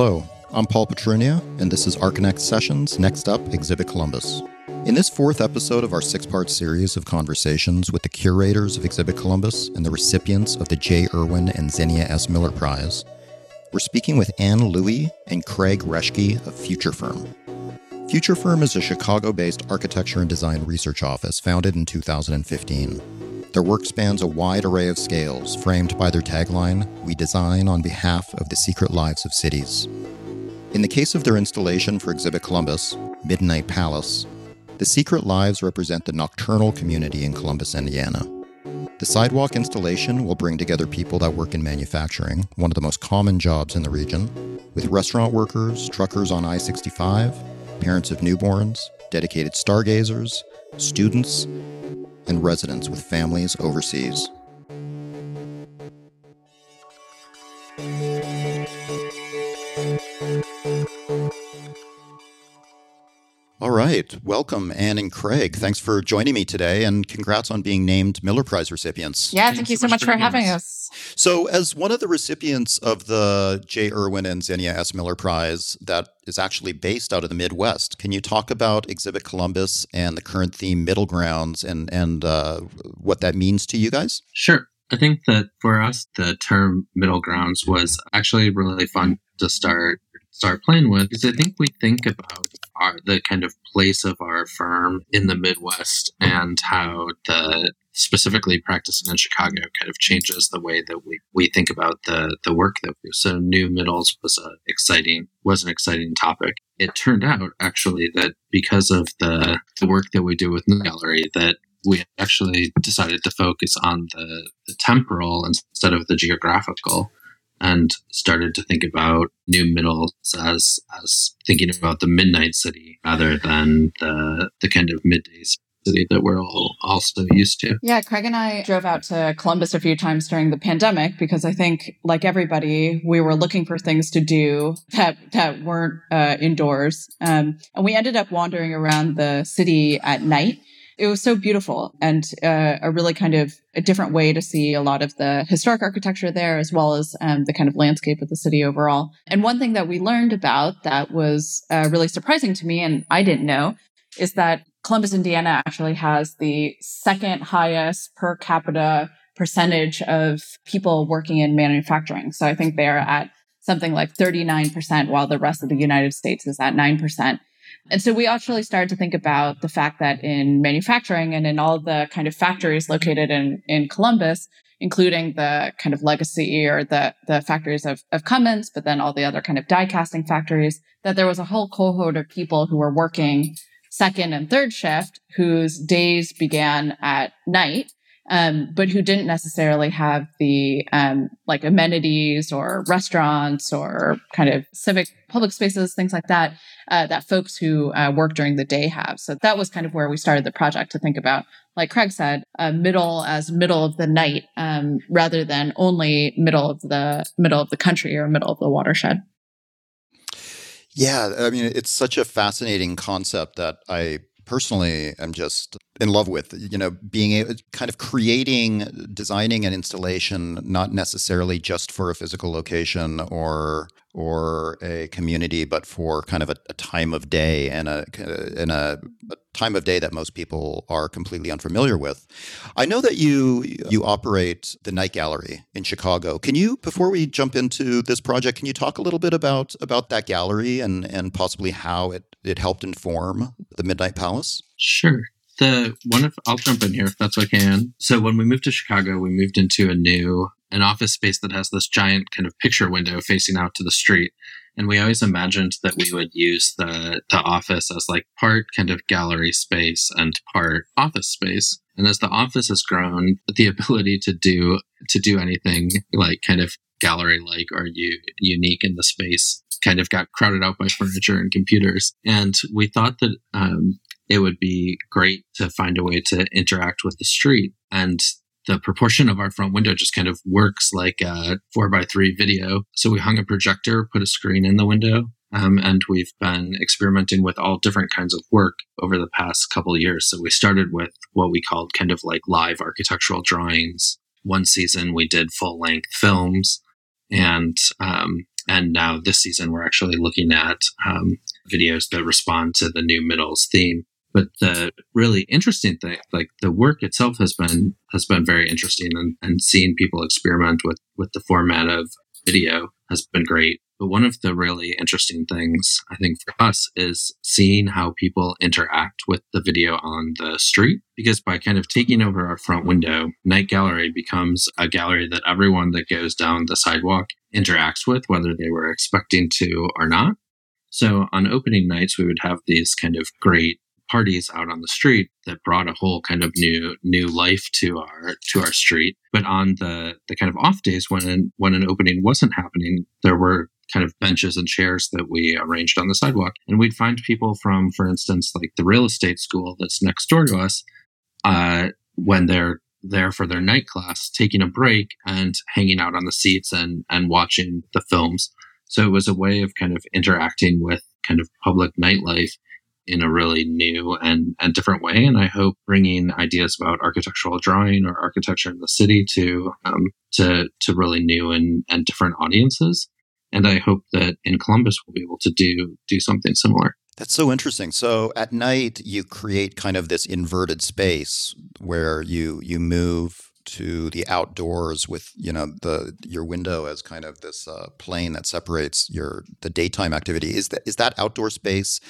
Hello, I'm Paul Petrunia, and this is Archinect Sessions Next Up Exhibit Columbus. In this fourth episode of our six part series of conversations with the curators of Exhibit Columbus and the recipients of the J. Irwin and Xenia S. Miller Prize, we're speaking with Ann Lui and Craig Reschke of Future Firm. Future Firm is a Chicago based architecture and design research office founded in 2015. Their work spans a wide array of scales, framed by their tagline We design on behalf of the secret lives of cities. In the case of their installation for Exhibit Columbus, Midnight Palace, the secret lives represent the nocturnal community in Columbus, Indiana. The sidewalk installation will bring together people that work in manufacturing, one of the most common jobs in the region, with restaurant workers, truckers on I 65, parents of newborns, dedicated stargazers, students, and residents with families overseas. All right. Welcome, Ann and Craig. Thanks for joining me today and congrats on being named Miller Prize recipients. Yeah, thank you so much, for having us. So, as one of the recipients of the J. Irwin and Xenia S. Miller Prize that is actually based out of the Midwest, can you talk about Exhibit Columbus and the current theme Middle Grounds and, and uh, what that means to you guys? Sure. I think that for us, the term middle grounds was actually really fun to start start playing with because I think we think about our the kind of place of our firm in the Midwest and how the specifically practicing in Chicago kind of changes the way that we, we think about the the work that we do. So new middles was a exciting was an exciting topic. It turned out actually that because of the the work that we do with the gallery that we actually decided to focus on the, the temporal instead of the geographical and started to think about new middles as as thinking about the midnight city rather than the the kind of midday city that we're all also used to. Yeah, Craig and I drove out to Columbus a few times during the pandemic because I think, like everybody, we were looking for things to do that that weren't uh, indoors, um, and we ended up wandering around the city at night it was so beautiful and uh, a really kind of a different way to see a lot of the historic architecture there as well as um, the kind of landscape of the city overall. And one thing that we learned about that was uh, really surprising to me and i didn't know is that columbus indiana actually has the second highest per capita percentage of people working in manufacturing. So i think they're at something like 39% while the rest of the united states is at 9% and so we actually started to think about the fact that in manufacturing and in all the kind of factories located in, in Columbus, including the kind of legacy or the, the factories of, of Cummins, but then all the other kind of die casting factories, that there was a whole cohort of people who were working second and third shift whose days began at night um, but who didn't necessarily have the um, like amenities or restaurants or kind of civic public spaces, things like that, uh, that folks who uh, work during the day have. So that was kind of where we started the project to think about, like Craig said, uh, middle as middle of the night um, rather than only middle of the middle of the country or middle of the watershed. Yeah, I mean, it's such a fascinating concept that I personally am just in love with you know being able kind of creating designing an installation not necessarily just for a physical location or or a community but for kind of a, a time of day and a in a, a, time of day that most people are completely unfamiliar with. I know that you you operate the night gallery in chicago. Can you before we jump into this project can you talk a little bit about about that gallery and and possibly how it it helped inform the midnight palace sure the one of I'll jump in here if that's okay. Can. So when we moved to Chicago, we moved into a new an office space that has this giant kind of picture window facing out to the street. And we always imagined that we would use the the office as like part kind of gallery space and part office space. And as the office has grown, the ability to do to do anything like kind of gallery like or u- unique in the space kind of got crowded out by furniture and computers. And we thought that um, it would be great to find a way to interact with the street. And the proportion of our front window just kind of works like a four by three video. So we hung a projector, put a screen in the window, um, and we've been experimenting with all different kinds of work over the past couple years. So we started with what we called kind of like live architectural drawings. One season we did full length films, and um, And now this season, we're actually looking at um, videos that respond to the new middles theme. But the really interesting thing, like the work itself has been has been very interesting and, and seeing people experiment with with the format of video has been great. But one of the really interesting things I think for us is seeing how people interact with the video on the street. Because by kind of taking over our front window, Night Gallery becomes a gallery that everyone that goes down the sidewalk interacts with, whether they were expecting to or not. So on opening nights, we would have these kind of great parties out on the street that brought a whole kind of new new life to our to our street. But on the the kind of off days when an, when an opening wasn't happening, there were kind of benches and chairs that we arranged on the sidewalk, and we'd find people from, for instance, like the real estate school that's next door to us, uh, when they're there for their night class, taking a break and hanging out on the seats and and watching the films. So it was a way of kind of interacting with kind of public nightlife in a really new and, and different way. And I hope bringing ideas about architectural drawing or architecture in the city to um, to to really new and, and different audiences. And I hope that in Columbus we'll be able to do do something similar. That's so interesting. So at night you create kind of this inverted space where you you move to the outdoors with you know the your window as kind of this uh, plane that separates your the daytime activity. Is that is that outdoor space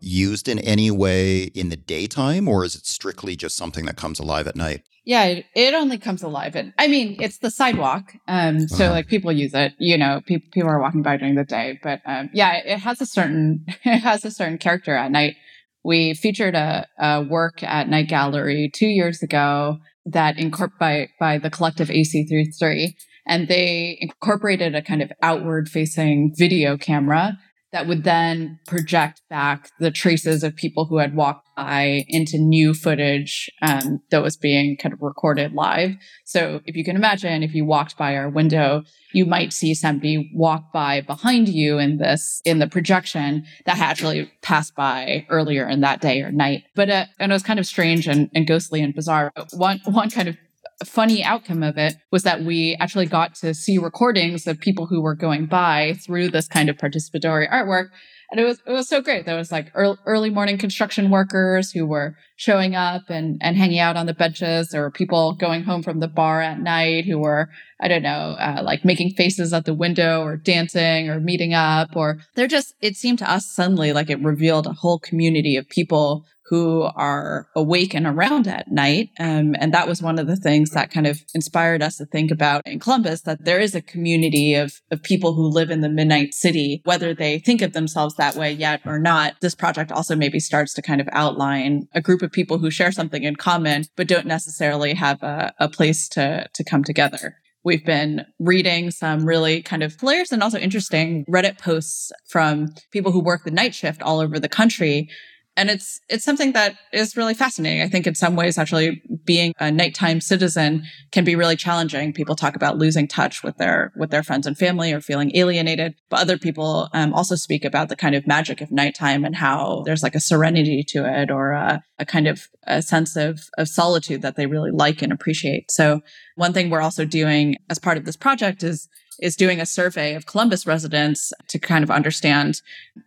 used in any way in the daytime, or is it strictly just something that comes alive at night? Yeah, it, it only comes alive. And I mean, it's the sidewalk. Um, so uh-huh. like people use it, you know, people, people are walking by during the day, but, um, yeah, it has a certain, it has a certain character at night. We featured a, a work at Night Gallery two years ago that incorporated by, by the collective AC33 and they incorporated a kind of outward facing video camera that would then project back the traces of people who had walked by into new footage um, that was being kind of recorded live. So if you can imagine, if you walked by our window, you might see somebody walk by behind you in this in the projection that had actually passed by earlier in that day or night. But uh, and it was kind of strange and, and ghostly and bizarre. One one kind of funny outcome of it was that we actually got to see recordings of people who were going by through this kind of participatory artwork. And it was, it was so great. There was like early, early morning construction workers who were showing up and, and hanging out on the benches. There were people going home from the bar at night who were, I don't know, uh, like making faces at the window or dancing or meeting up or they're just, it seemed to us suddenly like it revealed a whole community of people who are awake and around at night. Um, and that was one of the things that kind of inspired us to think about in Columbus that there is a community of, of people who live in the midnight city, whether they think of themselves that way yet or not. This project also maybe starts to kind of outline a group of people who share something in common, but don't necessarily have a, a place to, to come together. We've been reading some really kind of hilarious and also interesting Reddit posts from people who work the night shift all over the country and it's it's something that is really fascinating. I think in some ways, actually, being a nighttime citizen can be really challenging. People talk about losing touch with their with their friends and family or feeling alienated, but other people um, also speak about the kind of magic of nighttime and how there's like a serenity to it or a, a kind of a sense of of solitude that they really like and appreciate. So one thing we're also doing as part of this project is is doing a survey of Columbus residents to kind of understand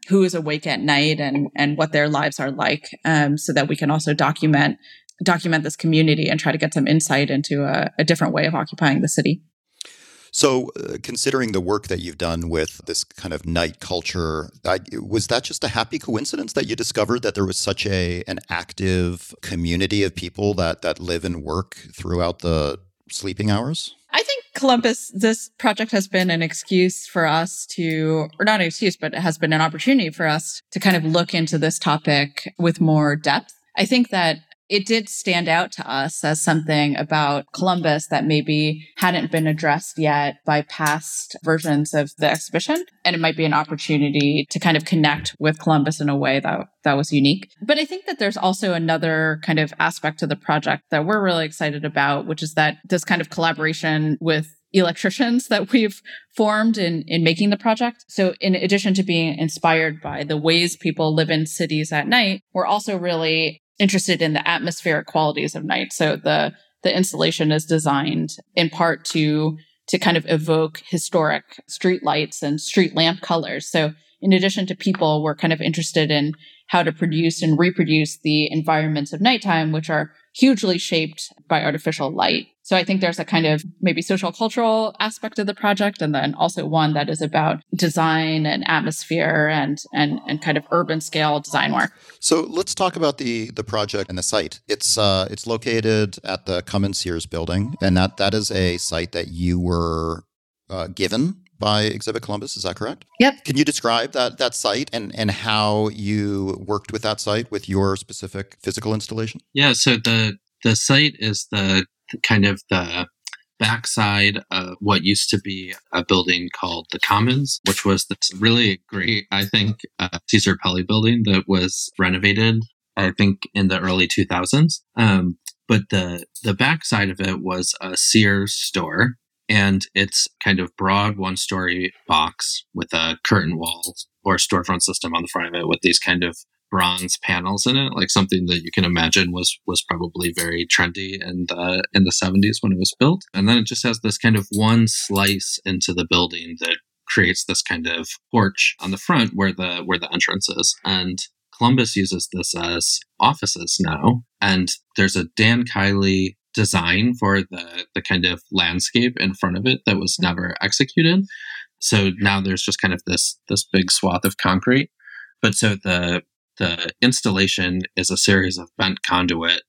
who is awake at night and and what their lives are like, um, so that we can also document document this community and try to get some insight into a, a different way of occupying the city. So, uh, considering the work that you've done with this kind of night culture, I, was that just a happy coincidence that you discovered that there was such a an active community of people that that live and work throughout the sleeping hours? I think Columbus, this project has been an excuse for us to, or not an excuse, but it has been an opportunity for us to kind of look into this topic with more depth. I think that it did stand out to us as something about Columbus that maybe hadn't been addressed yet by past versions of the exhibition. And it might be an opportunity to kind of connect with Columbus in a way that, that was unique. But I think that there's also another kind of aspect to the project that we're really excited about, which is that this kind of collaboration with electricians that we've formed in, in making the project. So in addition to being inspired by the ways people live in cities at night, we're also really interested in the atmospheric qualities of night. So the the installation is designed in part to to kind of evoke historic street lights and street lamp colors. So in addition to people, we're kind of interested in how to produce and reproduce the environments of nighttime, which are hugely shaped by artificial light. So I think there's a kind of maybe social cultural aspect of the project, and then also one that is about design and atmosphere and and and kind of urban scale design work. So let's talk about the the project and the site. It's uh, it's located at the Cummins Sears building, and that that is a site that you were uh, given by Exhibit Columbus. Is that correct? Yep. Can you describe that that site and and how you worked with that site with your specific physical installation? Yeah. So the the site is the, the kind of the backside of what used to be a building called the Commons, which was this really great, I think, uh, Cesar Pelli building that was renovated, I think, in the early 2000s. Um, but the the backside of it was a Sears store and it's kind of broad one story box with a curtain wall or storefront system on the front of it with these kind of bronze panels in it like something that you can imagine was was probably very trendy and in the 70s when it was built. And then it just has this kind of one slice into the building that creates this kind of porch on the front where the where the entrance is. And Columbus uses this as offices now. And there's a Dan Kiley design for the the kind of landscape in front of it that was mm-hmm. never executed. So now there's just kind of this this big swath of concrete. But so the the installation is a series of bent conduit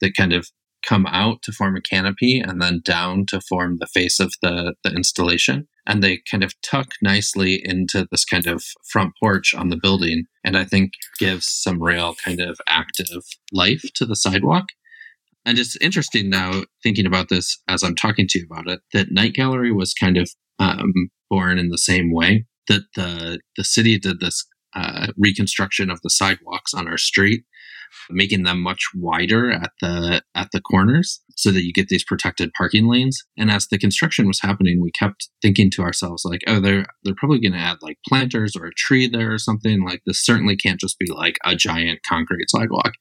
that kind of come out to form a canopy and then down to form the face of the, the installation. And they kind of tuck nicely into this kind of front porch on the building. And I think gives some real kind of active life to the sidewalk. And it's interesting now thinking about this as I'm talking to you about it that Night Gallery was kind of um, born in the same way that the the city did this uh, reconstruction of the sidewalks on our street, making them much wider at the at the corners so that you get these protected parking lanes. And as the construction was happening, we kept thinking to ourselves like, oh, they're they're probably going to add like planters or a tree there or something. Like this certainly can't just be like a giant concrete sidewalk.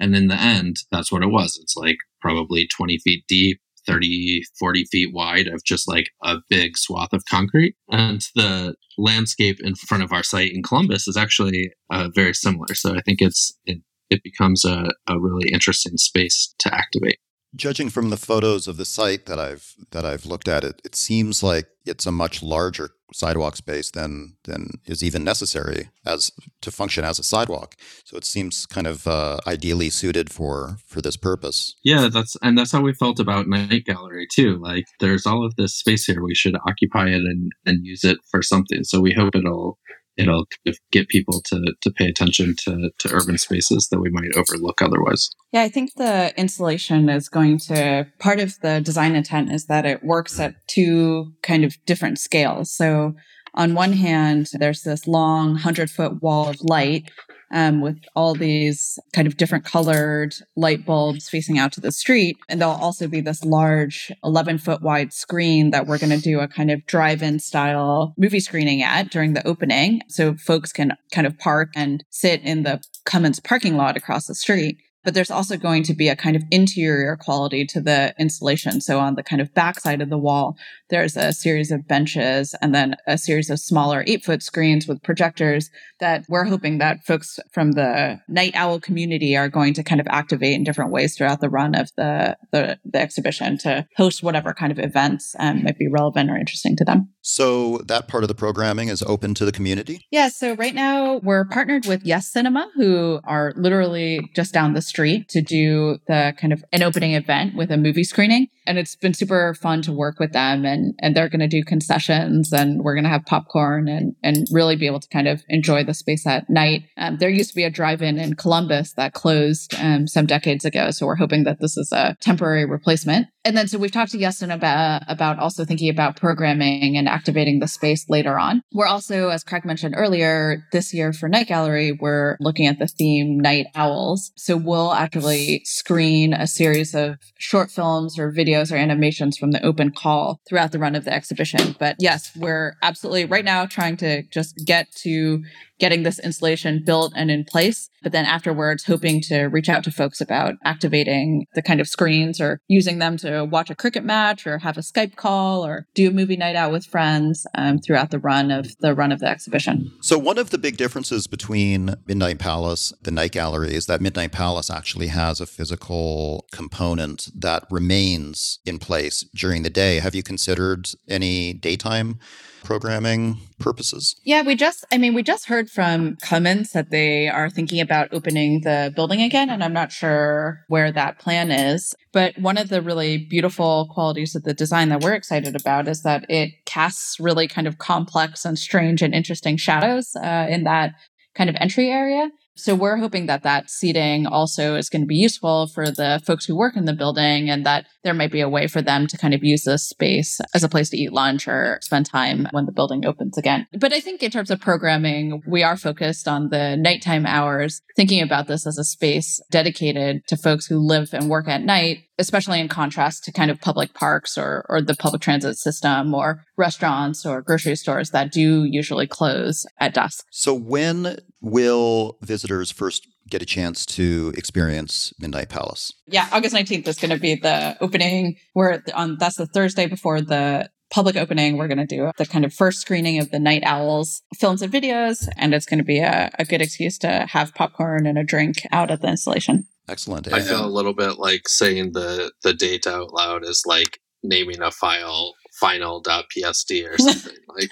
And in the end, that's what it was. It's like probably 20 feet deep, 30, 40 feet wide of just like a big swath of concrete. And the landscape in front of our site in Columbus is actually uh, very similar. So I think it's, it, it becomes a, a really interesting space to activate. Judging from the photos of the site that I've that I've looked at, it it seems like it's a much larger sidewalk space than than is even necessary as to function as a sidewalk. So it seems kind of uh, ideally suited for for this purpose. Yeah, that's and that's how we felt about Night Gallery too. Like there's all of this space here, we should occupy it and and use it for something. So we hope it'll it'll get people to to pay attention to to urban spaces that we might overlook otherwise. Yeah, I think the installation is going to part of the design intent is that it works at two kind of different scales. So on one hand, there's this long 100 foot wall of light um, with all these kind of different colored light bulbs facing out to the street. And there'll also be this large 11 foot wide screen that we're going to do a kind of drive in style movie screening at during the opening. So folks can kind of park and sit in the Cummins parking lot across the street but there's also going to be a kind of interior quality to the installation. So on the kind of backside of the wall, there's a series of benches and then a series of smaller eight foot screens with projectors that we're hoping that folks from the night owl community are going to kind of activate in different ways throughout the run of the, the, the exhibition to host whatever kind of events um, might be relevant or interesting to them. So that part of the programming is open to the community? Yeah. So right now we're partnered with Yes Cinema, who are literally just down the street to do the kind of an opening event with a movie screening. And it's been super fun to work with them and, and they're going to do concessions and we're going to have popcorn and, and really be able to kind of enjoy the space at night. Um, there used to be a drive-in in Columbus that closed um, some decades ago. So we're hoping that this is a temporary replacement. And then so we've talked to Yeston about, about also thinking about programming and activating the space later on. We're also, as Craig mentioned earlier, this year for Night Gallery, we're looking at the theme Night Owls. So we'll actually screen a series of short films or videos or animations from the open call throughout the run of the exhibition. But yes, we're absolutely right now trying to just get to getting this installation built and in place. But then afterwards, hoping to reach out to folks about activating the kind of screens or using them to watch a cricket match or have a Skype call or do a movie night out with friends um, throughout the run of the run of the exhibition. So one of the big differences between Midnight Palace, the Night Gallery, is that Midnight Palace actually has a physical component that remains in place during the day. Have you considered any daytime programming purposes? Yeah, we just, I mean, we just heard from Cummins that they are thinking about opening the building again, and I'm not sure where that plan is. But one of the really beautiful qualities of the design that we're excited about is that it casts really kind of complex and strange and interesting shadows uh, in that kind of entry area. So we're hoping that that seating also is going to be useful for the folks who work in the building and that there might be a way for them to kind of use this space as a place to eat lunch or spend time when the building opens again. But I think in terms of programming, we are focused on the nighttime hours, thinking about this as a space dedicated to folks who live and work at night especially in contrast to kind of public parks or, or the public transit system or restaurants or grocery stores that do usually close at dusk. So, when will visitors first get a chance to experience Midnight Palace? Yeah, August 19th is going to be the opening. We're on that's the Thursday before the public opening. We're going to do the kind of first screening of the Night Owls films and videos, and it's going to be a, a good excuse to have popcorn and a drink out at the installation. Excellent. I feel a little bit like saying the the date out loud is like naming a file final.psd or something like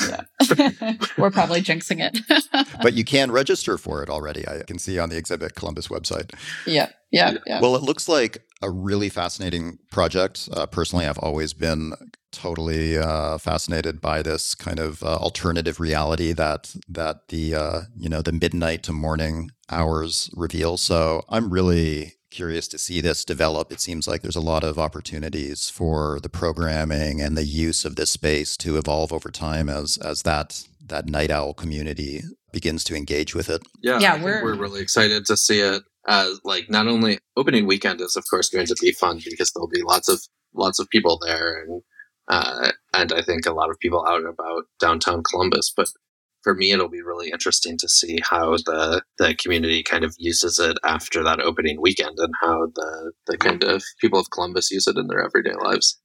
yeah. We're probably jinxing it. but you can register for it already. I can see on the Exhibit Columbus website. Yeah. Yeah. yeah. Well, it looks like a really fascinating project. Uh, personally, I've always been totally uh, fascinated by this kind of uh, alternative reality that that the uh, you know the midnight to morning hours reveal. So I'm really curious to see this develop. It seems like there's a lot of opportunities for the programming and the use of this space to evolve over time as as that that night owl community begins to engage with it. Yeah, yeah, we're we're really excited to see it as like not only opening weekend is of course going to be fun because there'll be lots of lots of people there and uh, and I think a lot of people out about downtown Columbus, but for me, it'll be really interesting to see how the the community kind of uses it after that opening weekend, and how the the kind of people of Columbus use it in their everyday lives.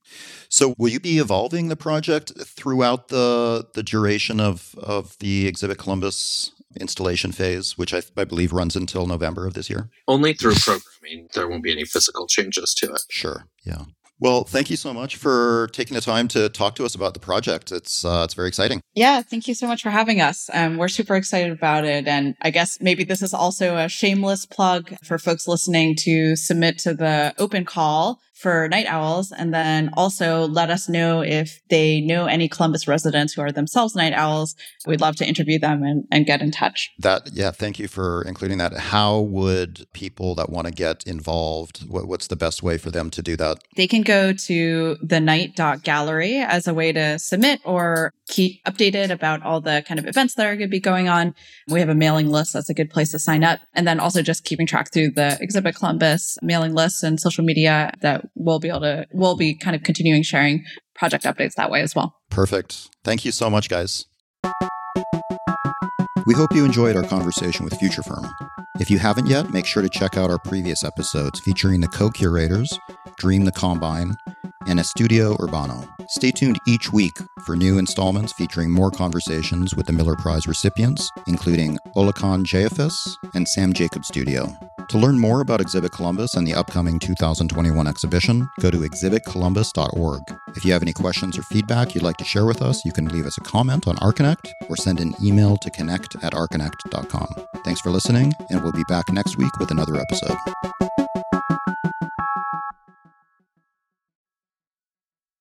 So, will you be evolving the project throughout the the duration of of the Exhibit Columbus installation phase, which I, I, believe runs until November of this year? Only through programming. There won't be any physical changes to it. Sure. Yeah. Well, thank you so much for taking the time to talk to us about the project. It's uh, it's very exciting. Yeah, thank you so much for having us. Um, we're super excited about it, and I guess maybe this is also a shameless plug for folks listening to submit to the open call for night owls and then also let us know if they know any Columbus residents who are themselves night owls. We'd love to interview them and, and get in touch. That yeah, thank you for including that. How would people that want to get involved, what, what's the best way for them to do that? They can go to the night.gallery as a way to submit or keep updated about all the kind of events that are going to be going on. We have a mailing list. That's a good place to sign up. And then also just keeping track through the Exhibit Columbus mailing list and social media that we'll be able to, we'll be kind of continuing sharing project updates that way as well. Perfect. Thank you so much, guys. We hope you enjoyed our conversation with Future Firm. If you haven't yet, make sure to check out our previous episodes featuring the co curators, Dream the Combine, and Estudio Urbano. Stay tuned each week for new installments featuring more conversations with the Miller Prize recipients, including Olalekan Jeyifous and Sam Jacob Studio. To learn more about Exhibit Columbus and the upcoming 2021 exhibition, go to exhibitcolumbus.org. If you have any questions or feedback you'd like to share with us, you can leave us a comment on Archinect or send an email to connect at archinect.com. Thanks for listening, and we'll be back next week with another episode.